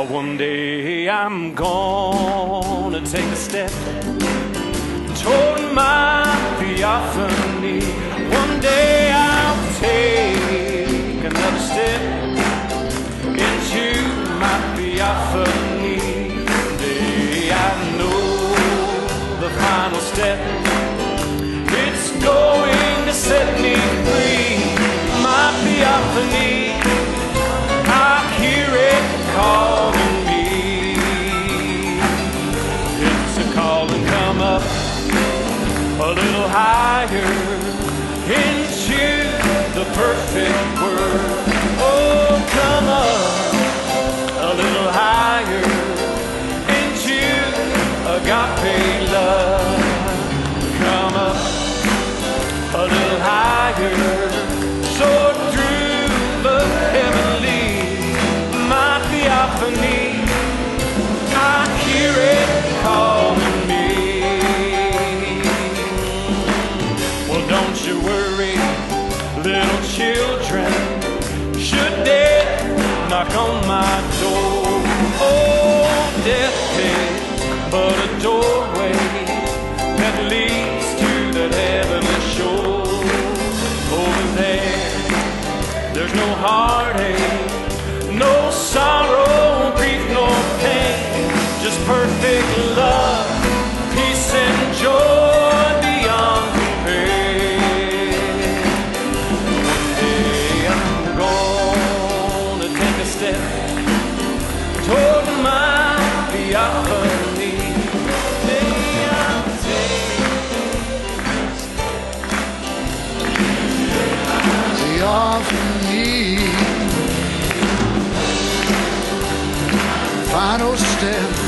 Oh, one day I'm gonna take a step toward my theophany. One day I'll take another step into my theophany. One day I know the final step. It's going to set me free. My theophany. Call and come up a little higher into the perfect word. Oh, come up a little higher into agape love. Come up a little higher, soar through the heavenly, my theophany. Little children. Should death knock on my door, oh, death is but a doorway that leads to that heavenly shore. Over there, there's no heartache, no sorrow, grief, nor pain, just perfect love, Theophany. Final step